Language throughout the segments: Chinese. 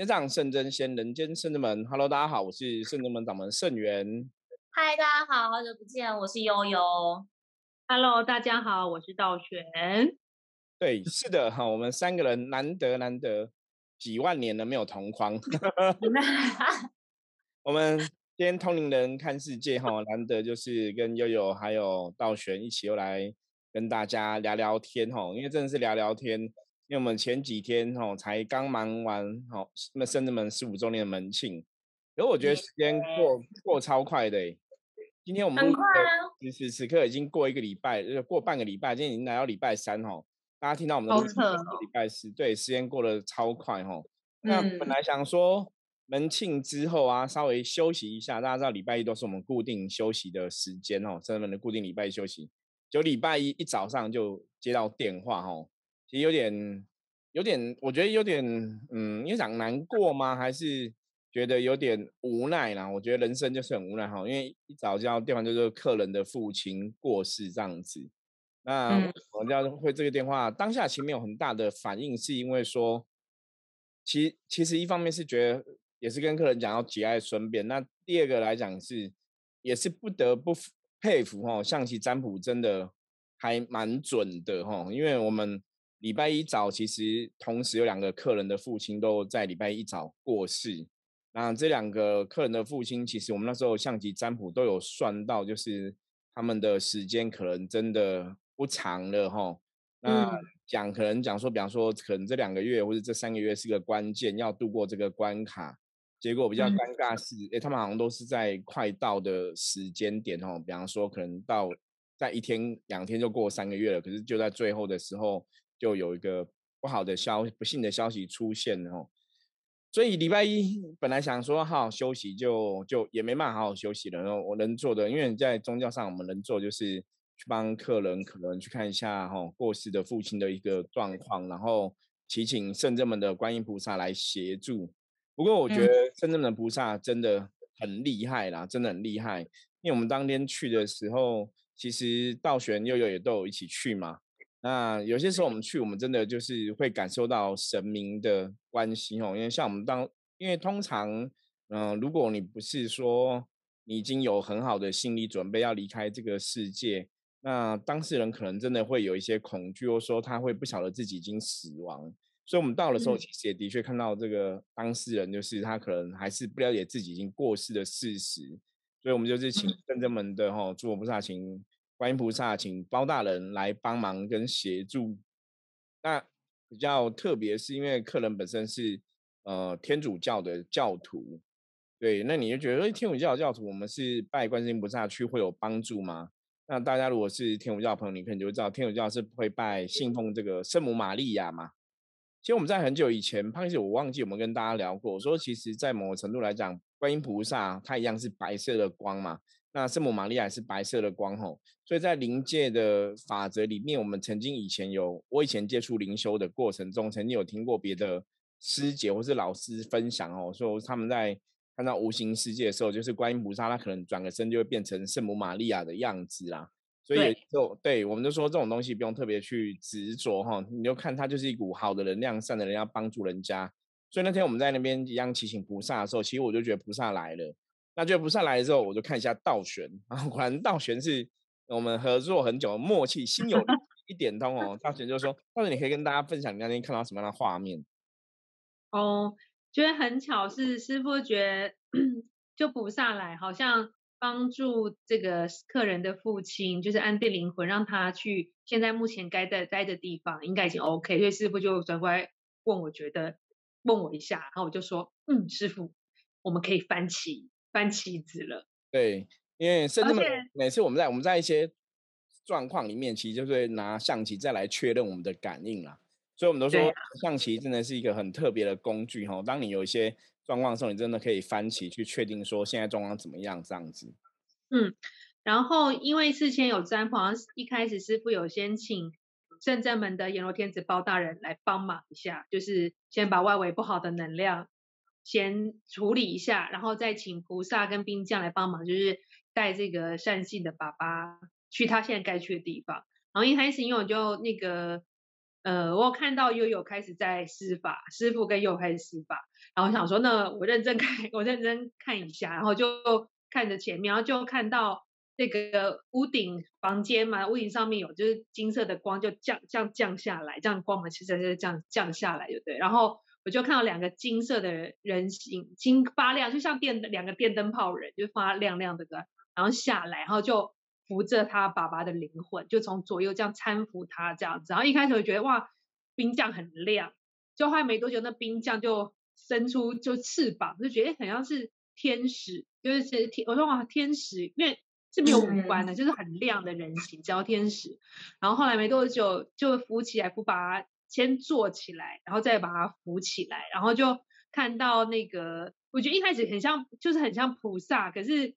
天上圣真仙，人间圣真门。Hello，大家好，我是圣真门掌门圣元。嗨，大家好，好久不见，我是悠悠。Hello，大家好，我是道玄。对，是的哈，我们三个人难得难得几万年了没有同框。我们今天通灵人看世界哈，难得就是跟悠悠还有道玄一起又来跟大家聊聊天哈，因为真的是聊聊天，因为我们前几天哈才刚忙完哈，那圣子门十五周年的门庆，然后我觉得时间过过超快的，今天我们此时此刻已经过一个礼拜，呃，过半个礼拜，今天已经来到礼拜三哈。大家听到我们的礼拜四，对，时间过得超快哈。那本来想说门庆之后啊，稍微休息一下。大家知道礼拜一都是我们固定休息的时间哦，真们的固定礼拜一休息。就礼拜一一早上就接到电话哈，其实有点有点，我觉得有点嗯，因为讲难过吗？还是觉得有点无奈啦？我觉得人生就是很无奈哈，因为一早接到电话就是客人的父亲过世这样子。那我们要会这个电话，当下其实没有很大的反应，是因为说，其其实一方面是觉得也是跟客人讲要节哀顺变，那第二个来讲是也是不得不佩服哈，象棋占卜真的还蛮准的哈，因为我们礼拜一早其实同时有两个客人的父亲都在礼拜一早过世，那这两个客人的父亲其实我们那时候象棋占卜都有算到，就是他们的时间可能真的。不长了哈，那讲可能讲说，比方说，可能这两个月或者这三个月是个关键，要度过这个关卡。结果比较尴尬是，哎，他们好像都是在快到的时间点哦，比方说可能到在一天两天就过三个月了，可是就在最后的时候，就有一个不好的消不幸的消息出现了哦。所以礼拜一本来想说好好休息，就就也没办法好好休息了。然后我能做的，因为在宗教上我们能做就是。去帮客人可能去看一下哈过世的父亲的一个状况，然后祈请圣正门的观音菩萨来协助。不过我觉得圣正门菩萨真的很厉害啦，真的很厉害。因为我们当天去的时候，其实道玄悠悠也都有一起去嘛。那有些时候我们去，我们真的就是会感受到神明的关心哦。因为像我们当，因为通常，嗯，如果你不是说你已经有很好的心理准备要离开这个世界。那当事人可能真的会有一些恐惧，或说他会不晓得自己已经死亡，所以我们到的时候，其实也的确看到这个当事人，就是他可能还是不了解自己已经过世的事实，所以我们就是请圣真门的哈诸佛菩萨，请观音菩萨，请包大人来帮忙跟协助。那比较特别是因为客人本身是呃天主教的教徒，对，那你就觉得，哎，天主教的教徒，我们是拜观音菩萨去会有帮助吗？那大家如果是天主教朋友，你可能就会知道，天主教是不会拜信奉这个圣母玛利亚嘛。其实我们在很久以前，胖姐我忘记我们跟大家聊过，说其实在某个程度来讲，观音菩萨它一样是白色的光嘛，那圣母玛利亚是白色的光吼。所以在灵界的法则里面，我们曾经以前有，我以前接触灵修的过程中，曾经有听过别的师姐或是老师分享哦，说他们在。看到无形世界的时候，就是观音菩萨，他可能转个身就会变成圣母玛利亚的样子啦。所以就对我们就说这种东西不用特别去执着哈，你就看它就是一股好的能量，善的人要帮助人家。所以那天我们在那边一样祈请菩萨的时候，其实我就觉得菩萨来了。那觉得菩萨来了之后，我就看一下道玄，然 后果然道玄是我们合作很久的，默契心有 一点通哦。道玄就说：“道玄，你可以跟大家分享你那天看到什么样的画面？”哦。觉得很巧，是师傅觉得 就补上来，好像帮助这个客人的父亲，就是安定灵魂，让他去现在目前该在待的地方，应该已经 OK。所以师傅就转过来问我，觉得问我一下，然后我就说，嗯，师傅，我们可以翻棋，翻棋子了。对，因为甚至每次我们在我们在一些状况里面，其实就是拿象棋再来确认我们的感应啦。所以我们都说象棋真的是一个很特别的工具哈。当你有一些状况的时候，你真的可以翻棋去确定说现在状况怎么样这样子。嗯，然后因为事先有占卜，一开始师傅有先请圣正门的阎罗天子包大人来帮忙一下，就是先把外围不好的能量先处理一下，然后再请菩萨跟兵将来帮忙，就是带这个善信的爸爸去他现在该去的地方。然后一开始因为我就那个。呃，我看到悠悠开始在施法，师傅跟悠悠开始施法，然后想说，那我认真看，我认真看一下，然后就看着前面，然后就看到那个屋顶房间嘛，屋顶上面有就是金色的光就降降降下来，这样光芒其实是降降下来，对不对？然后我就看到两个金色的人形，金发亮，就像电两个电灯泡人，就发亮亮的，然后下来，然后就扶着他爸爸的灵魂，就从左右这样搀扶他这样子。然后一开始我觉得哇，冰将很亮，就后来没多久，那冰将就伸出就翅膀，就觉得很像是天使，就是天。我说哇，天使，因为是没有五官的，就是很亮的人形，叫天使。然后后来没多久就扶起来，扶把。先坐起来，然后再把它扶起来，然后就看到那个，我觉得一开始很像，就是很像菩萨，可是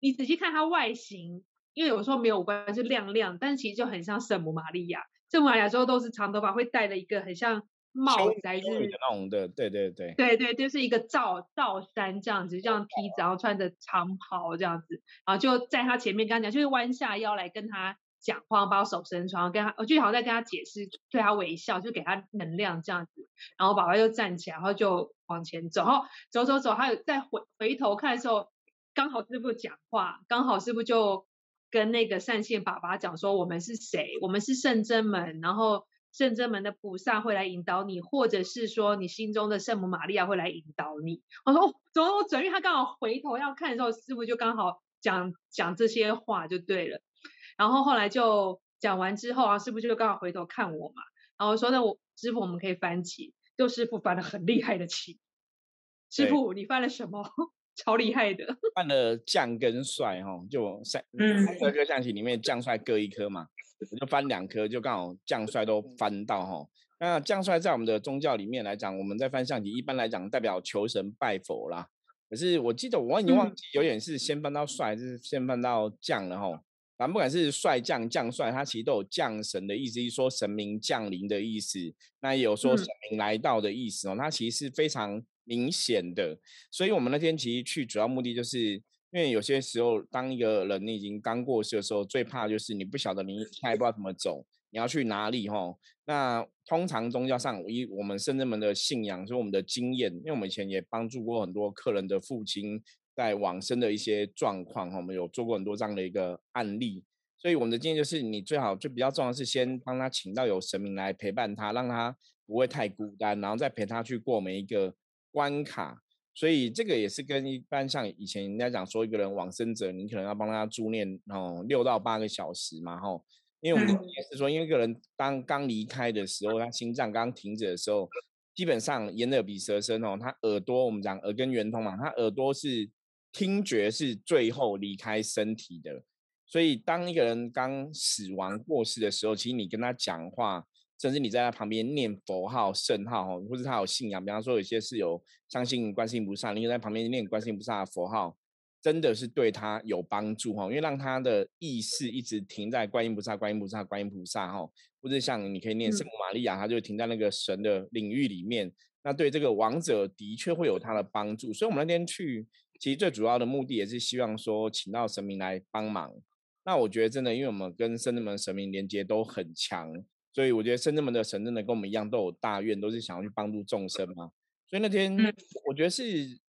你仔细看它外形，因为有时候没有五官是亮亮，但是其实就很像圣母玛利亚。圣母玛利亚之后都是长头发，会戴了一个很像帽子还是那种的，对对对，对对，就是一个罩罩衫这样子，这样披着，然后穿着长袍这样子，然后就在他前面跟他讲，就是弯下腰来跟他。讲话，把我手伸出来，跟他，我就好像在跟他解释，对他微笑，就给他能量这样子。然后爸爸又站起来，然后就往前走，然后走走走，他有再回回头看的时候，刚好师傅讲话，刚好师傅就跟那个善信爸爸讲说，我们是谁？我们是圣真门，然后圣真门的菩萨会来引导你，或者是说你心中的圣母玛利亚会来引导你。我说哦，怎么我准？因为他刚好回头要看的时候，师傅就刚好讲讲这些话就对了。然后后来就讲完之后啊，师傅就刚好回头看我嘛，然后说：“那我师傅，我们可以翻棋。”就师傅翻了很厉害的棋。师傅，你翻了什么？超厉害的。翻了将跟帅哈，就三三颗象棋里面将帅各一颗嘛，我就翻两颗，就刚好将帅都翻到哈。那将帅在我们的宗教里面来讲，我们在翻象棋一般来讲代表求神拜佛啦。可是我记得我已经忘记有点是先翻到帅，还是先翻到将了哈。反正不管是帅将将帅，他其实都有降神的意思，是说神明降临的意思。那也有说神明来到的意思哦。它其实是非常明显的。所以我们那天其实去主要目的就是，因为有些时候当一个人你已经刚过世的时候，最怕就是你不晓得你下一步要怎么走，你要去哪里哈。那通常宗教上以我们圣人们的信仰，所以我们的经验，因为我们以前也帮助过很多客人的父亲。在往生的一些状况哈，我们有做过很多这样的一个案例，所以我们的建议就是，你最好就比较重要是先帮他请到有神明来陪伴他，让他不会太孤单，然后再陪他去过每一个关卡。所以这个也是跟一般像以前人家讲说，一个人往生者，你可能要帮他助念哦六到八个小时嘛吼，因为我们也是说，因为一个人当刚离开的时候，他心脏刚停止的时候，基本上眼耳鼻舌身哦，他耳朵我们讲耳根圆通嘛，他耳朵是。听觉是最后离开身体的，所以当一个人刚死亡过世的时候，其实你跟他讲话，甚至你在他旁边念佛号、圣号，或者他有信仰，比方说有些是有相信观世音菩萨，你就在旁边念观世音菩萨的佛号，真的是对他有帮助哈，因为让他的意识一直停在观音菩萨、观音菩萨、观音菩萨哈，或者像你可以念圣母玛利亚，他就停在那个神的领域里面，那对这个王者的确会有他的帮助，所以我们那天去。其实最主要的目的也是希望说，请到神明来帮忙。那我觉得真的，因为我们跟圣人们神明连接都很强，所以我觉得圣人们的神真的跟我们一样都有大愿，都是想要去帮助众生嘛。所以那天我觉得是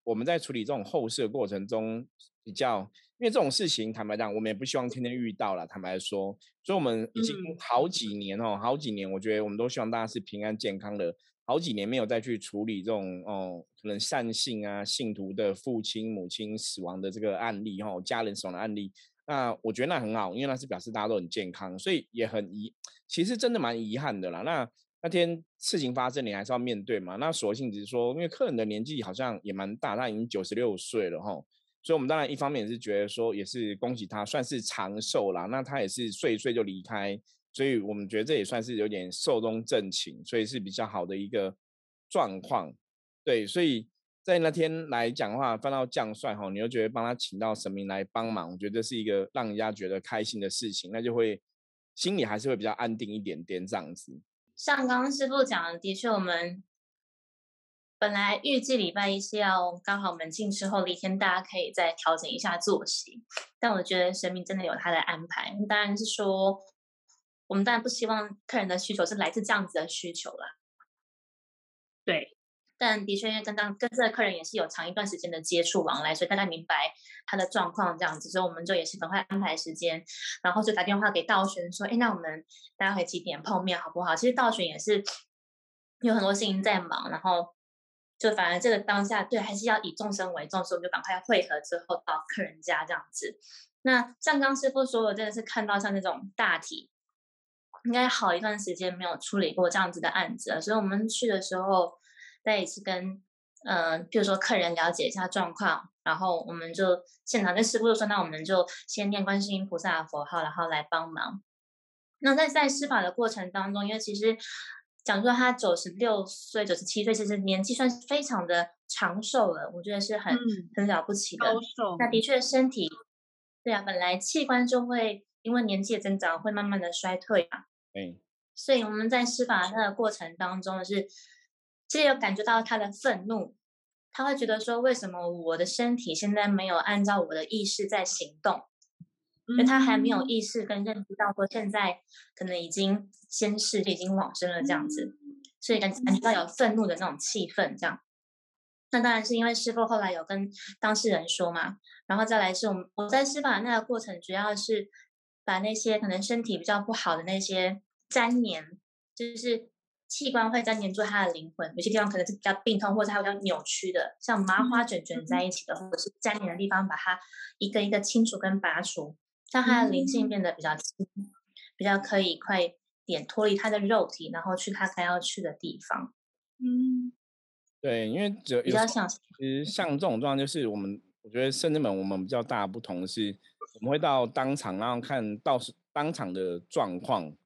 我们在处理这种后事的过程中比较，因为这种事情坦白讲，我们也不希望天天遇到了。坦白说，所以我们已经好几年哦，好几年，我觉得我们都希望大家是平安健康的。好几年没有再去处理这种哦，可能善信啊、信徒的父亲、母亲死亡的这个案例哈，家人死亡的案例。那我觉得那很好，因为那是表示大家都很健康，所以也很遗，其实真的蛮遗憾的啦。那那天事情发生，你还是要面对嘛。那索性只是说，因为客人的年纪好像也蛮大，他已经九十六岁了哈，所以我们当然一方面也是觉得说，也是恭喜他算是长寿啦。那他也是睡一睡就离开。所以我们觉得这也算是有点寿终正寝，所以是比较好的一个状况。对，所以在那天来讲的话，翻到将帅哈，你又觉得帮他请到神明来帮忙，我觉得是一个让人家觉得开心的事情，那就会心里还是会比较安定一点点这样子。像刚刚师傅讲的，的确我们本来预计礼拜一是要刚好门禁之后的一天，大家可以再调整一下作息，但我觉得神明真的有他的安排，当然是说。我们当然不希望客人的需求是来自这样子的需求啦。对，但的确，因为刚刚跟这个客人也是有长一段时间的接触往来，所以大概明白他的状况这样子，所以我们就也是赶快安排时间，然后就打电话给道玄说：“哎，那我们待会几点碰面好不好？”其实道玄也是有很多事情在忙，然后就反而这个当下对还是要以众生为重，所以我们就赶快汇合之后到客人家这样子。那像刚师傅说的，真的是看到像那种大体。应该好一段时间没有处理过这样子的案子了，所以我们去的时候，再一次跟嗯，比如说客人了解一下状况，然后我们就现场跟师傅就说，那我们就先念观世音菩萨的佛号，然后来帮忙。那在在施法的过程当中，因为其实讲说他九十六岁、九十七岁，其实年纪算是非常的长寿了，我觉得是很很了不起的。那的确身体，对啊，本来器官就会因为年纪的增长会慢慢的衰退嘛。所以我们在施法那个过程当中是，其实有感觉到他的愤怒，他会觉得说，为什么我的身体现在没有按照我的意识在行动？因为他还没有意识跟认知到说，现在可能已经先世就已经往生了这样子，所以感感觉到有愤怒的那种气氛这样。那当然是因为师傅后来有跟当事人说嘛，然后再来是我们我在施法那个过程，主要是把那些可能身体比较不好的那些。粘黏就是器官会粘黏住他的灵魂，有些地方可能是比较病痛，或者它比较扭曲的，像麻花卷卷在一起的，或者是粘黏的地方，把它一个一个清除跟拔除，让他的灵性变得比较轻，比较可以快点脱离他的肉体，然后去他该要去的地方。嗯，对，因为只比较像，其实像这种状况，就是我们我觉得圣至门我们比较大不同是，我们会到当场，然后看到是当场的状况。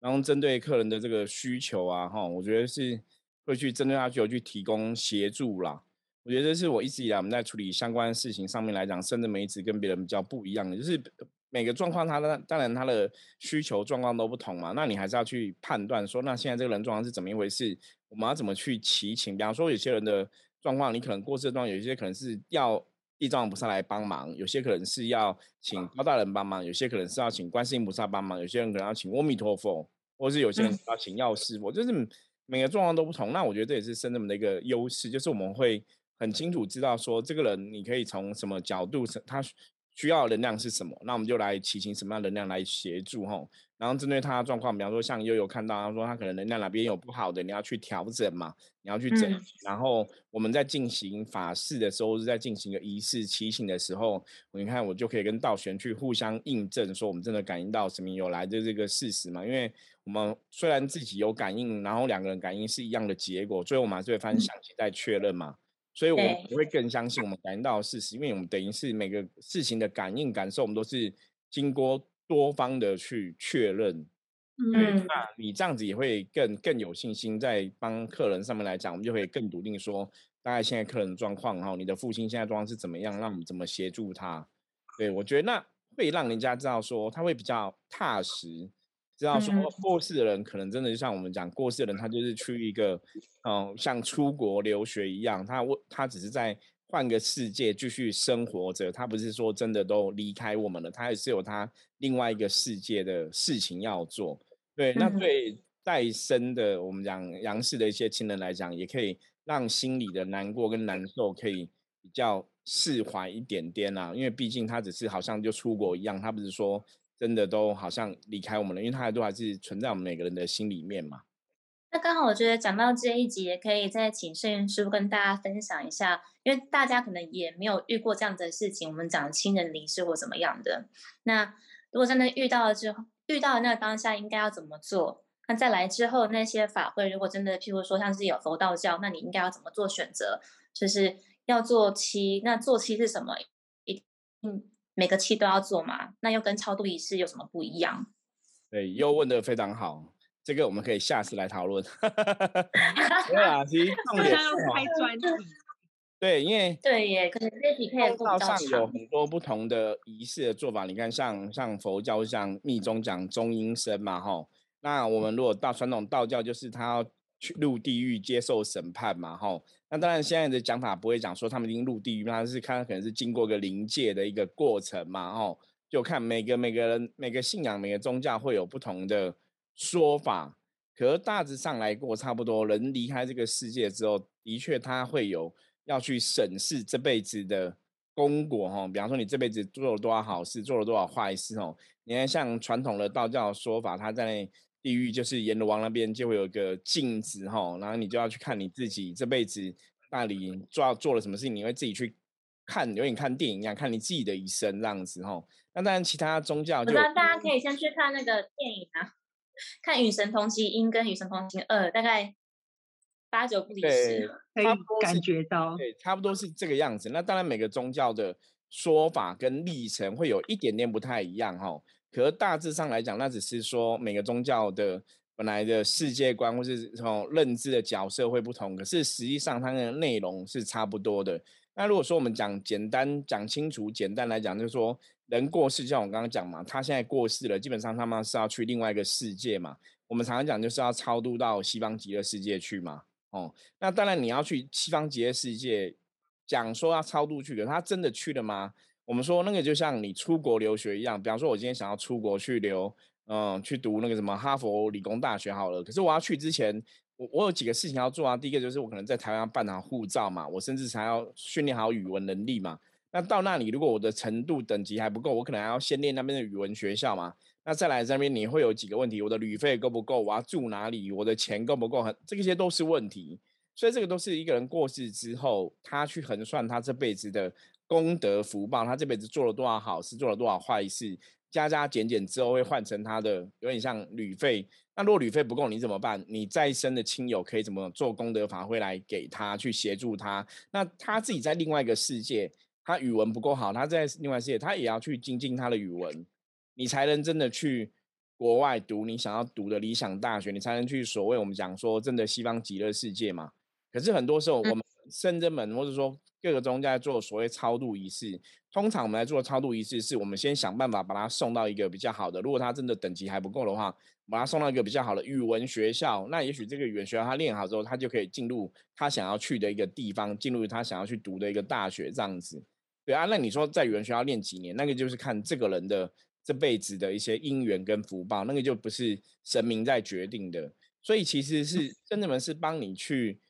然后针对客人的这个需求啊，哈，我觉得是会去针对他需求去提供协助啦。我觉得这是我一直以来我们在处理相关事情上面来讲，甚至每一次跟别人比较不一样的，就是每个状况他的当然他的需求状况都不同嘛。那你还是要去判断说，那现在这个人状况是怎么一回事？我们要怎么去齐请？比方说有些人的状况，你可能过世的状况，有一些可能是要地藏菩萨来帮忙，有些可能是要请高大人帮忙，有些可能是要请观世音菩萨帮忙，有些人可能要请阿弥陀佛。或是有些人要请药师，佛就是每个状况都不同。那我觉得这也是深圳的一个优势，就是我们会很清楚知道说，这个人你可以从什么角度，他需要能量是什么，那我们就来祈请什么样的能量来协助哈。然后针对他的状况，比方说像悠悠看到他说他可能能量哪边有不好的，你要去调整嘛，你要去整。然后我们在进行法事的时候，是在进行一个仪式祈请的时候，你看我就可以跟道玄去互相印证，说我们真的感应到神明有来的这个事实嘛，因为。我们虽然自己有感应，然后两个人感应是一样的结果，最后我们还是会发现详细再确认嘛。所以我们会更相信我们感应到的事实，因为我们等于是每个事情的感应感受，我们都是经过多方的去确认。嗯，那你这样子也会更更有信心，在帮客人上面来讲，我们就可以更笃定说，大概现在客人的状况，然后你的父亲现在状况是怎么样，让我们怎么协助他。对我觉得那会让人家知道说，他会比较踏实。知道说过世的人可能真的就像我们讲过世的人，他就是去一个嗯像出国留学一样，他他只是在换个世界继续生活着，他不是说真的都离开我们了，他也是有他另外一个世界的事情要做。对，那对在生的我们讲杨氏的一些亲人来讲，也可以让心里的难过跟难受可以比较释怀一点点啊，因为毕竟他只是好像就出国一样，他不是说。真的都好像离开我们了，因为它都还是存在我们每个人的心里面嘛。那刚好我觉得讲到这一集，也可以再请圣元师傅跟大家分享一下，因为大家可能也没有遇过这样的事情。我们讲亲人离世或怎么样的，那如果真的遇到了之后，遇到那当下应该要怎么做？那再来之后那些法会，如果真的譬如说像是有佛道教，那你应该要怎么做选择？就是要做七，那做七是什么？一定。每个期都要做嘛？那又跟超度仪式有什么不一样？对，又问的非常好，这个我们可以下次来讨论。对啊，其实重点是 开专题。对，因为 对耶，可能这题可以道上有很多不同的仪式的做法。你看，像像佛教像密宗讲中阴身嘛，哈。那我们如果到传统道教，就是他要去入地狱接受审判嘛，哈。那当然，现在的讲法不会讲说他们已经入地狱，那是看可能是经过个临界的一个过程嘛，吼，就看每个每个人每个信仰每个宗教会有不同的说法。可大致上来过差不多，人离开这个世界之后，的确他会有要去审视这辈子的功果哈。比方说，你这辈子做了多少好事，做了多少坏事哦。你看，像传统的道教说法，他在地狱就是阎罗王那边就会有一个镜子哈，然后你就要去看你自己这辈子那里做做了什么事情，你会自己去看，有点看电影一样，看你自己的一生这样子哈。那当然，其他宗教就大家可以先去看那个电影啊。看《与神同行一》跟《与神同行二》，大概八九不离十，可以感觉到，对，差不多是这个样子。那当然，每个宗教的说法跟历程会有一点点不太一样哈。可是大致上来讲，那只是说每个宗教的本来的世界观或是从认知的角色会不同，可是实际上它的内容是差不多的。那如果说我们讲简单、讲清楚、简单来讲，就是说。人过世，就像我刚刚讲嘛，他现在过世了，基本上他们是要去另外一个世界嘛。我们常常讲就是要超度到西方极乐世界去嘛。哦，那当然你要去西方极乐世界，讲说要超度去的，他真的去了吗？我们说那个就像你出国留学一样，比方说我今天想要出国去留，嗯，去读那个什么哈佛理工大学好了。可是我要去之前，我我有几个事情要做啊。第一个就是我可能在台湾办好护照嘛，我甚至还要训练好语文能力嘛。那到那里，如果我的程度等级还不够，我可能还要先练那边的语文学校嘛。那再来这边，你会有几个问题：我的旅费够不够？我要住哪里？我的钱够不够？很这些都是问题。所以这个都是一个人过世之后，他去衡算他这辈子的功德福报，他这辈子做了多少好事，做了多少坏事，加加减减之后会换成他的有点像旅费。那如果旅费不够，你怎么办？你再生的亲友可以怎么做功德法会来给他去协助他？那他自己在另外一个世界。他语文不够好，他在另外世界，他也要去精进他的语文，你才能真的去国外读你想要读的理想大学，你才能去所谓我们讲说真的西方极乐世界嘛。可是很多时候，我们圣人们或者说各个宗教在做所谓超度仪式，通常我们来做超度仪式，是我们先想办法把他送到一个比较好的，如果他真的等级还不够的话，把他送到一个比较好的语文学校，那也许这个语文学校他练好之后，他就可以进入他想要去的一个地方，进入他想要去读的一个大学这样子。对啊，那你说在语文学校练几年，那个就是看这个人的这辈子的一些因缘跟福报，那个就不是神明在决定的。所以其实是真的们是帮你去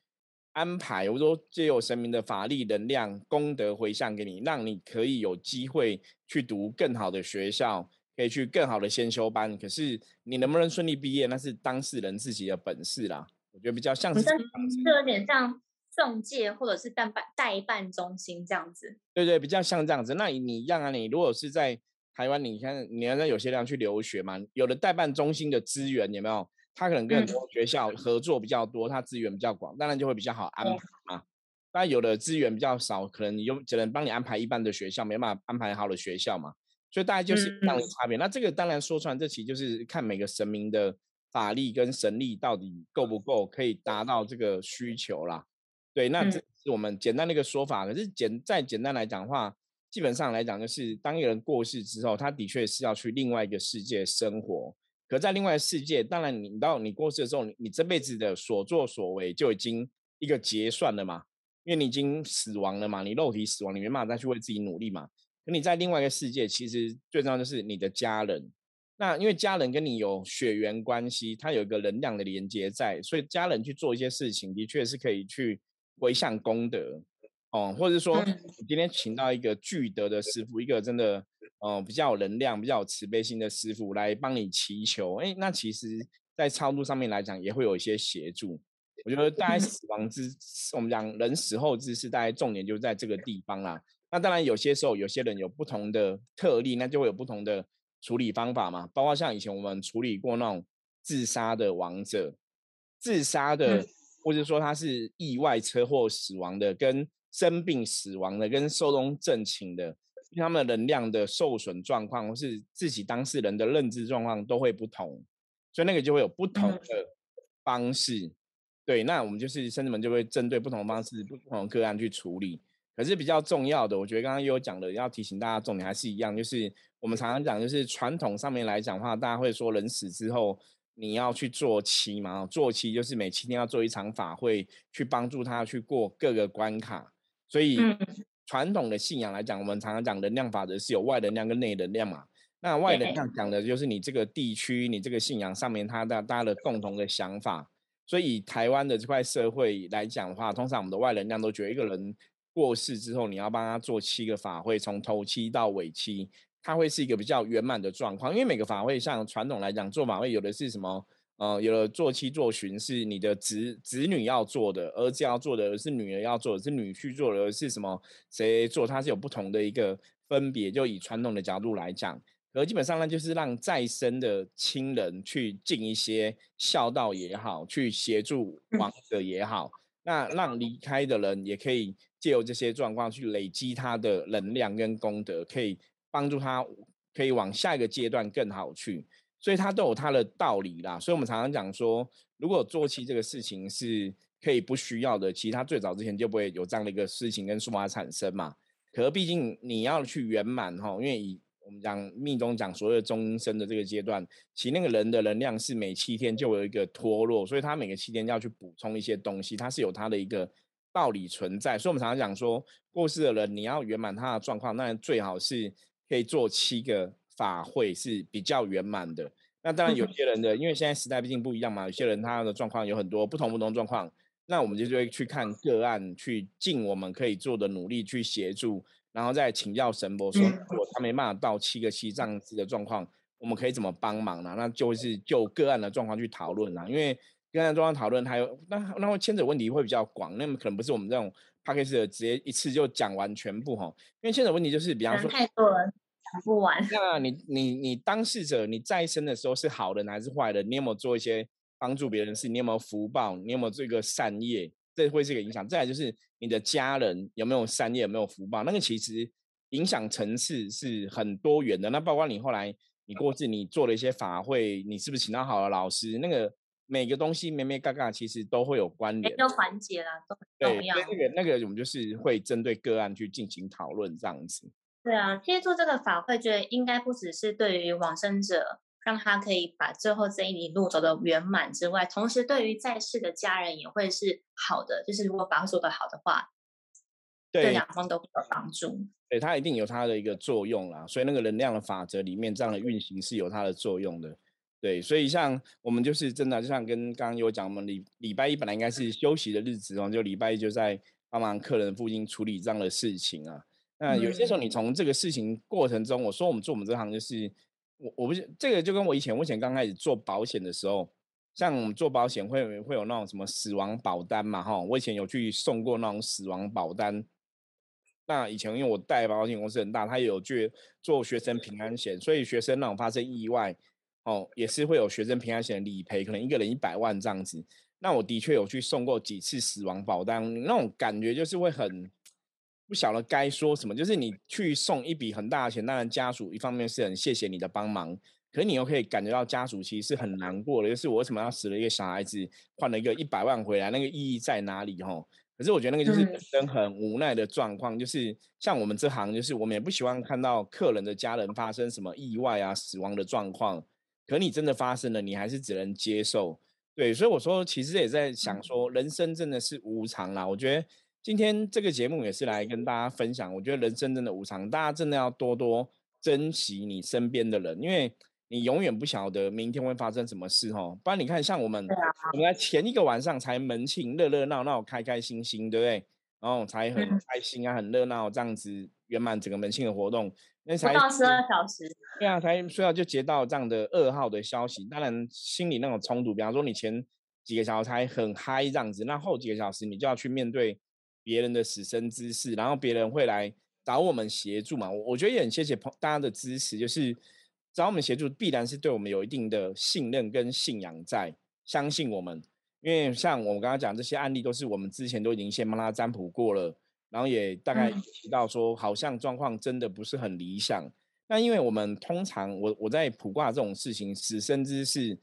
安排，我说借由神明的法力能量功德回向给你，让你可以有机会去读更好的学校，可以去更好的先修班。可是你能不能顺利毕业，那是当事人自己的本事啦。我觉得比较像是，是有点像。中介或者是代办代办中心这样子，对对，比较像这样子。那你一样啊，你如果是在台湾，你看你要在有些地方去留学嘛，有的代办中心的资源有没有？他可能跟很多学校合作比较多，他资源比较广，当然就会比较好安排嘛。但有的资源比较少，可能你就只能帮你安排一般的学校，没办法安排好的学校嘛。所以大概就是这样的差别。那这个当然说出来，这其实就是看每个神明的法力跟神力到底够不够，可以达到这个需求啦。对，那这是我们简单的一个说法。可是简再简单来讲的话，基本上来讲，就是当一个人过世之后，他的确是要去另外一个世界生活。可在另外世界，当然你到你过世的时候，你你这辈子的所作所为就已经一个结算了嘛，因为你已经死亡了嘛，你肉体死亡，你没办法再去为自己努力嘛。可你在另外一个世界，其实最重要就是你的家人。那因为家人跟你有血缘关系，他有一个能量的连接在，所以家人去做一些事情，的确是可以去。回向功德哦，或者说你今天请到一个具德的师傅，一个真的哦比较有能量、比较有慈悲心的师傅来帮你祈求，哎，那其实，在超度上面来讲，也会有一些协助。我觉得大概死亡之，我们讲人死后之事，大概重点就在这个地方啦。那当然有些时候，有些人有不同的特例，那就会有不同的处理方法嘛。包括像以前我们处理过那种自杀的亡者，自杀的。或者说他是意外车祸死亡的，跟生病死亡的，跟寿终正寝的，他们能量的受损状况，或是自己当事人的认知状况都会不同，所以那个就会有不同的方式。对，那我们就是甚至们就会针对不同的方式、不同的个案去处理。可是比较重要的，我觉得刚刚有讲的，要提醒大家重点还是一样，就是我们常常讲，就是传统上面来讲的话，大家会说人死之后。你要去做期嘛？做期就是每七天要做一场法会，去帮助他去过各个关卡。所以传统的信仰来讲，我们常常讲能量法则是有外能量跟内能量嘛。那外能量讲的就是你这个地区、你这个信仰上面，它的大家的共同的想法。所以台湾的这块社会来讲的话，通常我们的外能量都觉得一个人过世之后，你要帮他做七个法会，从头七到尾七，它会是一个比较圆满的状况。因为每个法会，像传统来讲做法会，有的是什么？呃，有了做妻做旬是你的子子女要做的，儿子要做的，是女儿要做的，是女婿做的，是什么谁做？它是有不同的一个分别。就以传统的角度来讲。而基本上呢，就是让再生的亲人去尽一些孝道也好，去协助亡者也好，那让离开的人也可以借由这些状况去累积他的能量跟功德，可以帮助他可以往下一个阶段更好去。所以他都有他的道理啦。所以我们常常讲说，如果做期这个事情是可以不需要的，其实他最早之前就不会有这样的一个事情跟数码产生嘛。可是毕竟你要去圆满哈，因为以我们讲密宗讲所有终身的这个阶段，其实那个人的能量是每七天就有一个脱落，所以他每个七天要去补充一些东西，它是有它的一个道理存在。所以我们常常讲说，过世的人你要圆满他的状况，那最好是可以做七个法会是比较圆满的。那当然有些人的，因为现在时代毕竟不一样嘛，有些人他的状况有很多不同不同状况，那我们就会去看个案，去尽我们可以做的努力去协助。然后再请教神婆说，如果他没办法到七个七这样子的状况，我们可以怎么帮忙呢？那就是就个案的状况去讨论啦。因为个案状况讨论，还有那那会牵扯问题会比较广，那么可能不是我们这种 p a c k a g e 的直接一次就讲完全部哈。因为牵扯问题就是，比方说太多了，讲不完。那你你你当事者你在生的时候是好人还是坏人？你有没有做一些帮助别人的事？你有没有福报？你有没有这个善业？这会是一个影响。再来就是你的家人有没有善业，有没有福报？那个其实影响层次是很多元的。那包括你后来你过去你做了一些法会，你是不是请到好的老师？那个每个东西咩咩嘎嘎，其实都会有关联。每个环节啦都很重要。那个那个我们就是会针对个案去进行讨论这样子。对啊，其实做这个法会，觉得应该不只是对于往生者。让他可以把最后这一路走的圆满之外，同时对于在世的家人也会是好的。就是如果法会做得好的话，对两方都有帮助。对，它一定有它的一个作用啦。所以那个能量的法则里面，这样的运行是有它的作用的。对，所以像我们就是真的，就像跟刚刚有讲，我们礼礼拜一本来应该是休息的日子哦，就礼拜一就在帮忙客人附近处理这样的事情啊。那有些时候你从这个事情过程中，我说我们做我们这行就是。我我不是这个就跟我以前我以前刚开始做保险的时候，像我们做保险会会有那种什么死亡保单嘛哈，我以前有去送过那种死亡保单。那以前因为我带保险公司很大，他有去做学生平安险，所以学生那种发生意外哦，也是会有学生平安险理赔，可能一个人一百万这样子。那我的确有去送过几次死亡保单，那种感觉就是会很。不晓得该说什么，就是你去送一笔很大的钱，当然家属一方面是很谢谢你的帮忙，可是你又可以感觉到家属其实是很难过的，就是我为什么要死了一个小孩子，换了一个一百万回来，那个意义在哪里？吼，可是我觉得那个就是人很无奈的状况，就是像我们这行，就是我们也不希望看到客人的家人发生什么意外啊、死亡的状况，可你真的发生了，你还是只能接受。对，所以我说，其实也在想说，人生真的是无常啦，我觉得。今天这个节目也是来跟大家分享，我觉得人生真的无常，大家真的要多多珍惜你身边的人，因为你永远不晓得明天会发生什么事哦。不然你看，像我们，我们前一个晚上才门庆，热热闹闹，开开心心，对不对？然后才很开心啊，很热闹，这样子圆满整个门庆的活动，那才到十二小时，对啊，才睡到就接到这样的噩耗的消息，当然心里那种冲突，比方说你前几个小时才很嗨这样子，那后几个小时你就要去面对。别人的死生之事，然后别人会来找我们协助嘛？我我觉得也很谢谢朋大家的支持，就是找我们协助，必然是对我们有一定的信任跟信仰在，相信我们。因为像我们刚刚讲这些案例，都是我们之前都已经先帮他占卜过了，然后也大概提到说，好像状况真的不是很理想。那因为我们通常，我我在卜卦这种事情，死生之事，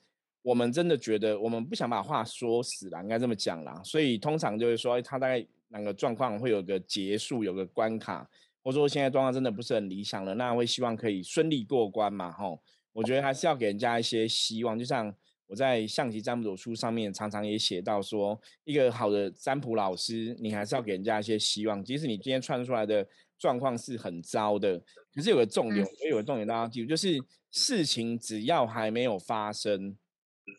我们真的觉得我们不想把话说死了，应该这么讲啦。所以通常就是说，他大概。哪个状况会有个结束，有个关卡，或者说现在状况真的不是很理想了，那会希望可以顺利过关嘛？吼，我觉得还是要给人家一些希望。就像我在象棋占卜书上面常常也写到说，一个好的占卜老师，你还是要给人家一些希望，即使你今天串出来的状况是很糟的，可是有个重点，我觉得有个重点大家记住，就是事情只要还没有发生，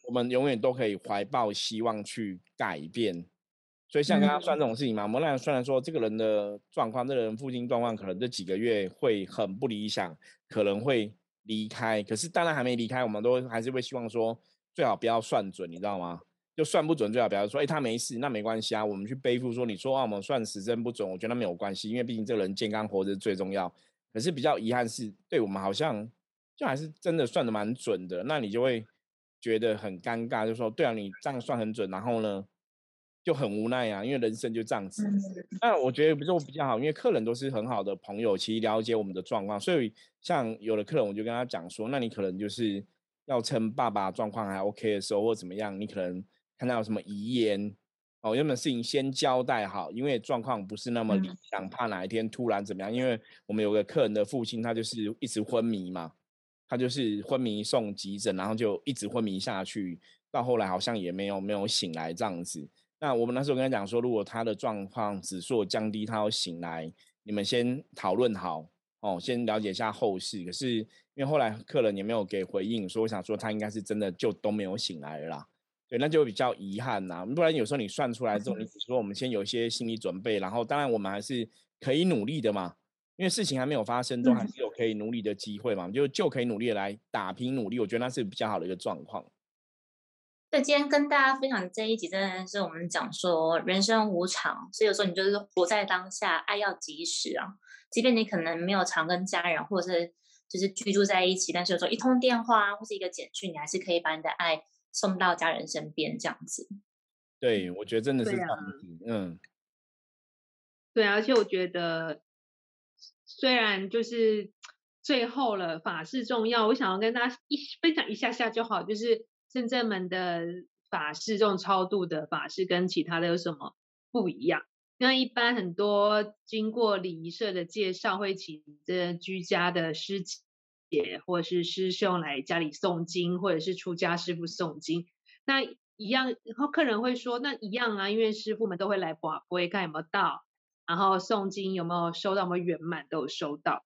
我们永远都可以怀抱希望去改变。所以像刚刚算这种事情嘛，我们那虽然说这个人的状况，这个人父亲状况可能这几个月会很不理想，可能会离开，可是当然还没离开，我们都还是会希望说最好不要算准，你知道吗？就算不准最好，不要说，哎，他没事，那没关系啊，我们去背负说，你说啊，我们算时针不准，我觉得没有关系，因为毕竟这个人健康活着最重要。可是比较遗憾是，对我们好像就还是真的算的蛮准的，那你就会觉得很尴尬，就说，对啊，你这样算很准，然后呢就很无奈啊，因为人生就这样子。那我觉得不是比较好，因为客人都是很好的朋友，其实了解我们的状况，所以像有的客人，我就跟他讲说，那你可能就是要趁爸爸状况还 OK 的时候，或怎么样，你可能。看到有什么遗言哦，有什么事情先交代好，因为状况不是那么理想，怕哪一天突然怎么样。因为我们有个客人的父亲，他就是一直昏迷嘛，他就是昏迷送急诊，然后就一直昏迷下去，到后来好像也没有没有醒来这样子。那我们那时候跟他讲说，如果他的状况指数降低，他要醒来，你们先讨论好哦，先了解一下后事。可是因为后来客人也没有给回应，所以我想说他应该是真的就都没有醒来了。啦。对，那就比较遗憾呐。不然有时候你算出来之后，你只说我们先有一些心理准备，然后当然我们还是可以努力的嘛。因为事情还没有发生，都还是有可以努力的机会嘛。就就可以努力来打拼努力，我觉得那是比较好的一个状况。对，今天跟大家分享这一集，真的是我们讲说人生无常，所以有时候你就是活在当下，爱要及时啊。即便你可能没有常跟家人或者是就是居住在一起，但是有时候一通电话或是一个简讯，你还是可以把你的爱。送到家人身边这样子，对我觉得真的是这样子，嗯，对啊，而且我觉得虽然就是最后了，法事重要，我想要跟大家一分享一下下就好，就是圣正门的法事这种超度的法事跟其他的有什么不一样？那一般很多经过礼仪社的介绍，会请这居家的师姐或者是师兄来家里诵经，或者是出家师傅诵经，那一样，然后客人会说，那一样啊，因为师傅们都会来把会看有没有到，然后诵经有没有收到，有没有圆满都有收到。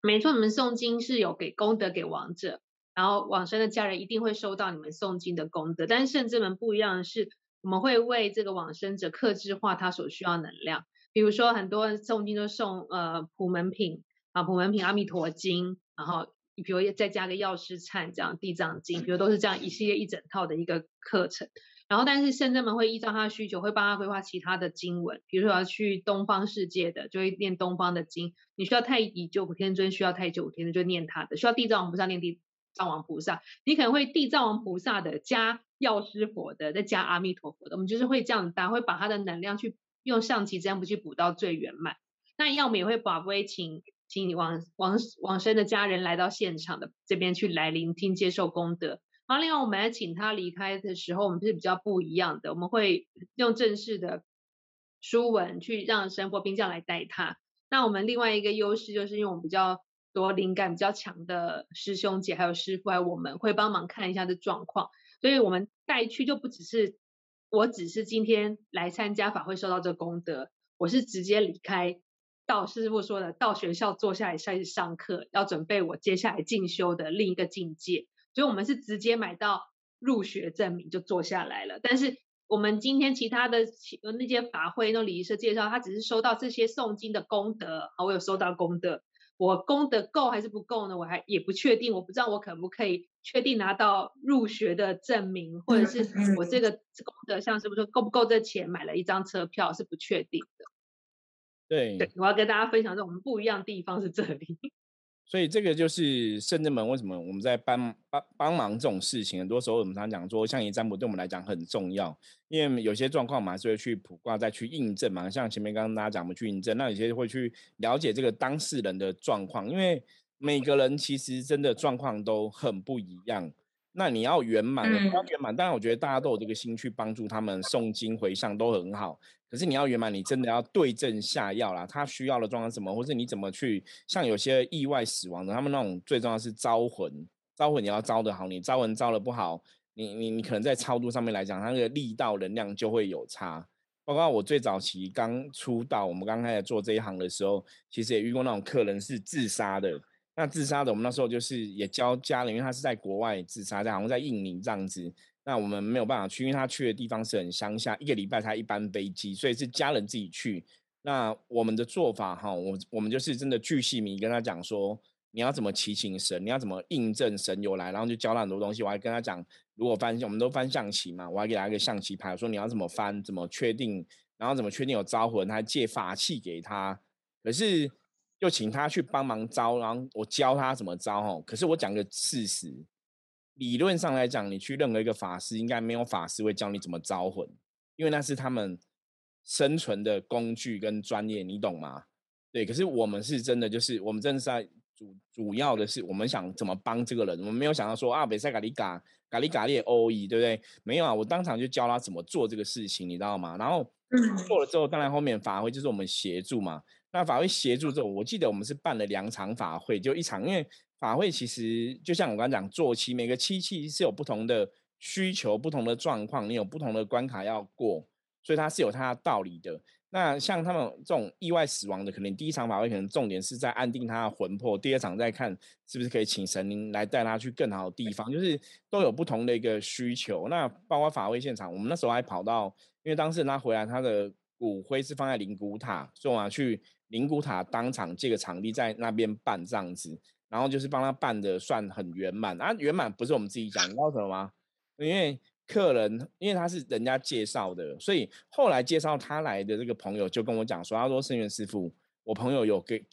没错，你们诵经是有给功德给亡者，然后往生的家人一定会收到你们诵经的功德。但是圣至门不一样的是，我们会为这个往生者克制化他所需要能量，比如说很多人诵经都诵呃普门品啊，普门品阿弥陀经。然后你，比如再加个药师忏这样地藏经，比如都是这样一系列一整套的一个课程。然后，但是圣者们会依照他的需求，会帮他规划其他的经文。比如说要去东方世界的，就会念东方的经。你需要太乙九普天尊，需要太乙九普天尊就念他的。需要地藏王菩萨念地藏王菩萨。你可能会地藏王菩萨的加药师佛的，再加阿弥陀佛的。我们就是会这样搭，会把他的能量去用上期这样不去补到最圆满。那要么也会把微请。请往往往生的家人来到现场的这边去来聆听接受功德。然后另外我们来请他离开的时候，我们是比较不一样的，我们会用正式的书文去让神佛兵将来带他。那我们另外一个优势就是因为我们比较多灵感比较强的师兄姐还有师傅，我们会帮忙看一下这状况，所以我们带去就不只是我只是今天来参加法会收到这功德，我是直接离开。到师傅说的，到学校坐下来开始上课，要准备我接下来进修的另一个境界。所以，我们是直接买到入学证明就坐下来了。但是，我们今天其他的那些法会那礼仪社介绍，他只是收到这些诵经的功德。好，我有收到功德，我功德够还是不够呢？我还也不确定，我不知道我可不可以确定拿到入学的证明，或者是我这个功德像是不是够不够这钱买了一张车票是不确定的。对，我要跟大家分享，这我们不一样的地方是这里。所以这个就是圣人们为什么我们在帮帮帮忙这种事情，很多时候我们常讲说，像仪占卜对我们来讲很重要，因为有些状况嘛，是会去卜卦再去印证嘛。像前面刚刚大家讲，我们去印证，那有些会去了解这个当事人的状况，因为每个人其实真的状况都很不一样。那你要圆满，要圆满。当然，我觉得大家都有这个心去帮助他们诵经回向都很好。可是你要圆满，你真的要对症下药啦。他需要的状况什么，或是你怎么去？像有些意外死亡的，他们那种最重要是招魂，招魂你要招的好，你招魂招的不好，你你你可能在超度上面来讲，它那个力道能量就会有差。包括我最早期刚出道，我们刚开始做这一行的时候，其实也遇过那种客人是自杀的。那自杀的，我们那时候就是也教家人，因为他是在国外自杀，在好像在印尼这样子。那我们没有办法去，因为他去的地方是很乡下，一个礼拜才一班飞机，所以是家人自己去。那我们的做法哈，我我们就是真的巨细迷跟他讲说，你要怎么祈请神，你要怎么印证神有来，然后就教他很多东西。我还跟他讲，如果翻我们都翻象棋嘛，我还给他一个象棋牌，说你要怎么翻，怎么确定，然后怎么确定有招魂，还借法器给他。可是就请他去帮忙招，然后我教他怎么招哈。可是我讲个事实。理论上来讲，你去任何一个法师，应该没有法师会教你怎么招魂，因为那是他们生存的工具跟专业，你懂吗？对，可是我们是真的，就是我们真的是在主主要的是，我们想怎么帮这个人，我们没有想到说啊，北塞咖喱嘎咖喱咖喱 O E，对不对？没有啊，我当场就教他怎么做这个事情，你知道吗？然后做了之后，当然后面法会就是我们协助嘛。那法会协助之后，我记得我们是办了两场法会，就一场，因为。法会其实就像我刚讲，做期每个期期是有不同的需求、不同的状况，你有不同的关卡要过，所以它是有它的道理的。那像他们这种意外死亡的，可能第一场法会可能重点是在安定他的魂魄，第二场再看是不是可以请神灵来带他去更好的地方，就是都有不同的一个需求。那包括法会现场，我们那时候还跑到，因为当时他回来，他的骨灰是放在灵骨塔，所以我要去灵骨塔当场借个场地在那边办这样子。然后就是帮他办的算很圆满啊，圆满不是我们自己讲，你知道什么吗？因为客人，因为他是人家介绍的，所以后来介绍他来的这个朋友就跟我讲说，他说圣元师傅，我朋友有跟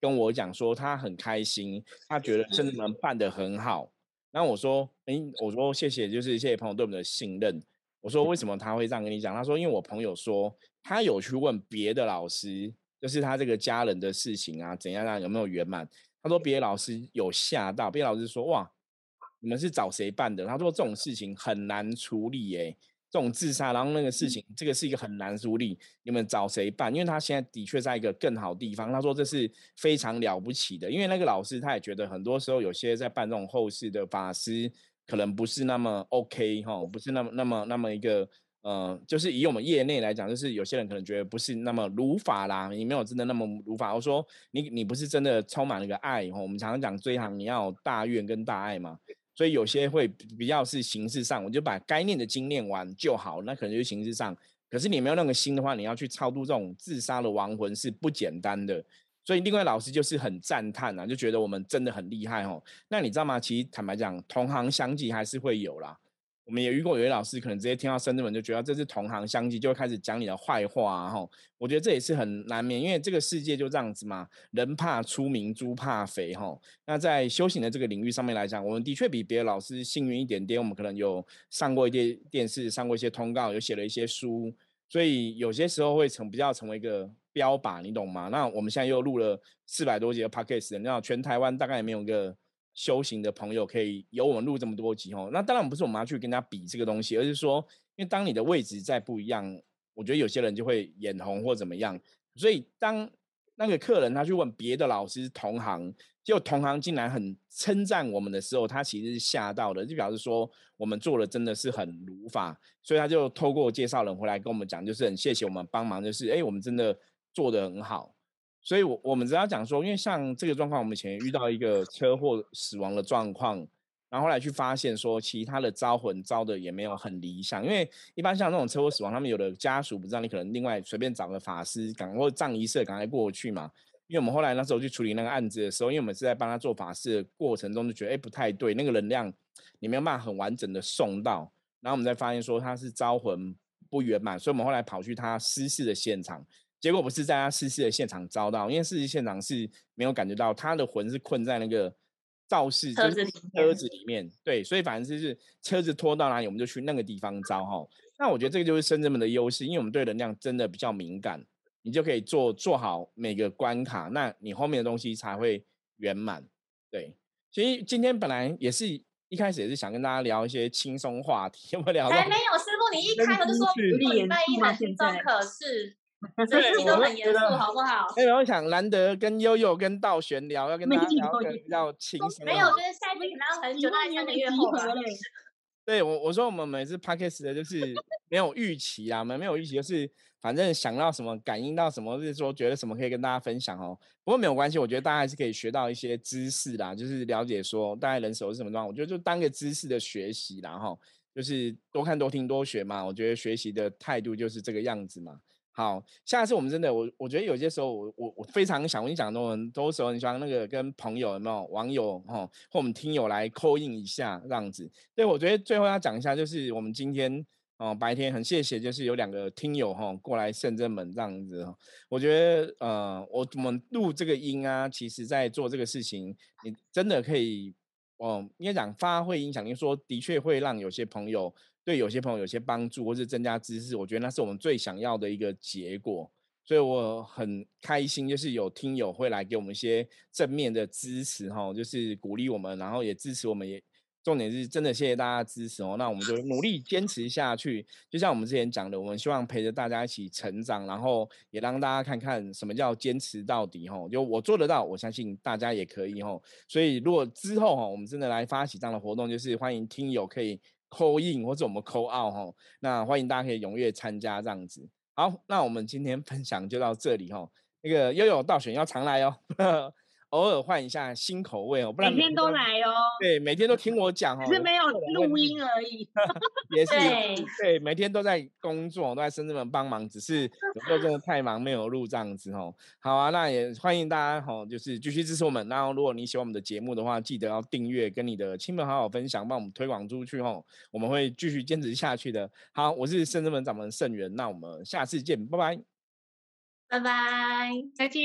跟我讲说他很开心，他觉得圣门办的很好。然后我说，哎，我说谢谢，就是谢谢朋友对我们的信任。我说为什么他会这样跟你讲？他说因为我朋友说他有去问别的老师，就是他这个家人的事情啊，怎样啊有没有圆满。他说：“别的老师有吓到，别的老师说：‘哇，你们是找谁办的？’他说：‘这种事情很难处理，耶，这种自杀，然后那个事情，这个是一个很难处理，你们找谁办？因为他现在的确在一个更好地方。他说这是非常了不起的，因为那个老师他也觉得很多时候有些在办这种后事的法师可能不是那么 OK 哈，不是那么那么那么一个。”呃，就是以我们业内来讲，就是有些人可能觉得不是那么如法啦，你没有真的那么如法。我说你你不是真的充满了个爱哈，我们常常讲追行你要大愿跟大爱嘛，所以有些会比较是形式上，我就把该念的经念完就好，那可能就是形式上。可是你没有那个心的话，你要去超度这种自杀的亡魂是不简单的。所以另外老师就是很赞叹啊，就觉得我们真的很厉害哦。那你知道吗？其实坦白讲，同行相继还是会有啦。我们也遇过有些老师，可能直接听到深圳文就觉得这是同行相忌，就会开始讲你的坏话哈。我觉得这也是很难免，因为这个世界就这样子嘛，人怕出名，猪怕肥哈。那在修行的这个领域上面来讲，我们的确比别的老师幸运一点点。我们可能有上过一些电视，上过一些通告，有写了一些书，所以有些时候会成比较成为一个标靶，你懂吗？那我们现在又录了四百多集的 podcast，你知道全台湾大概也没有个。修行的朋友可以有我们录这么多集哦，那当然不是我们要去跟他比这个东西，而是说，因为当你的位置在不一样，我觉得有些人就会眼红或怎么样。所以当那个客人他去问别的老师同行，就同行竟然很称赞我们的时候，他其实是吓到的，就表示说我们做的真的是很如法，所以他就透过介绍人回来跟我们讲，就是很谢谢我们帮忙，就是哎，我们真的做的很好。所以，我我们只要讲说，因为像这个状况，我们以前遇到一个车祸死亡的状况，然后后来去发现说，其他的招魂招的也没有很理想，因为一般像那种车祸死亡，他们有的家属不知道，你可能另外随便找个法师赶或葬仪社赶快过去嘛。因为我们后来那时候去处理那个案子的时候，因为我们是在帮他做法事的过程中，就觉得哎不太对，那个能量你没有办法很完整的送到，然后我们再发现说他是招魂不圆满，所以我们后来跑去他失事的现场。结果不是在他逝世的现场遭到，因为逝世现场是没有感觉到他的魂是困在那个肇事车子车子里面，对，所以反正就是车子拖到哪里，我们就去那个地方招哈。那我觉得这个就是深圳们的优势，因为我们对能量真的比较敏感，你就可以做做好每个关卡，那你后面的东西才会圆满。对，其实今天本来也是一开始也是想跟大家聊一些轻松话题，有没有聊？还没有，师傅，你一开头就说礼拜一很轻松，可是。这一集都很严肃，好不好？哎，我想难得跟悠悠跟道玄聊，要跟大家聊个比较轻松。没有，我觉得下一集可能要很久，大概三个月后吧。对我我说我们每次 podcast 的就是没有预期啊，没没有预期，就是反正想到什么，感应到什么，就是说觉得什么可以跟大家分享哦。不过没有关系，我觉得大家还是可以学到一些知识啦，就是了解说大概人手是什么状况。我觉得就当个知识的学习啦，哈，就是多看多听多学嘛。我觉得学习的态度就是这个样子嘛。好，下次我们真的，我我觉得有些时候，我我我非常想跟你讲，多多时候你欢那个跟朋友有没有网友哈，或我们听友来扣印一下这样子。对，我觉得最后要讲一下，就是我们今天哦白天很谢谢，就是有两个听友哈过来圣真门这样子。我觉得呃，我我们录这个音啊，其实在做这个事情，你真的可以哦，应该讲发挥影响力，说的确会让有些朋友。对有些朋友有些帮助，或是增加知识，我觉得那是我们最想要的一个结果。所以我很开心，就是有听友会来给我们一些正面的支持，哈，就是鼓励我们，然后也支持我们，也重点是真的谢谢大家支持哦。那我们就努力坚持下去，就像我们之前讲的，我们希望陪着大家一起成长，然后也让大家看看什么叫坚持到底，哦，就我做得到，我相信大家也可以，哦。所以如果之后哈，我们真的来发起这样的活动，就是欢迎听友可以。扣印或者我们扣奥哈，那欢迎大家可以踊跃参加这样子。好，那我们今天分享就到这里哈。那个悠悠倒选要常来哦。偶尔换一下新口味哦，不然每天都来哦。对，每天都听我讲哦，只是没有录音而已。也是对，每天都在工作，都在深圳门帮忙，只是有时候真的太忙没有录这样子哦。好啊，那也欢迎大家哈，就是继续支持我们。然后如果你喜欢我们的节目的话，记得要订阅，跟你的亲朋好友分享，帮我们推广出去哦。我们会继续坚持下去的。好，我是深圳门掌门盛元，那我们下次见，拜拜，拜拜，再见。